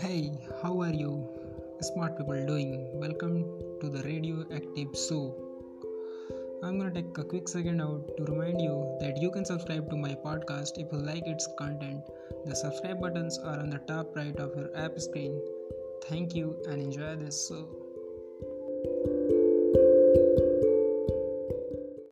Hey, how are you? Smart people doing? Welcome to the Radioactive Show. I'm gonna take a quick second out to remind you that you can subscribe to my podcast if you like its content. The subscribe buttons are on the top right of your app screen. Thank you and enjoy this show.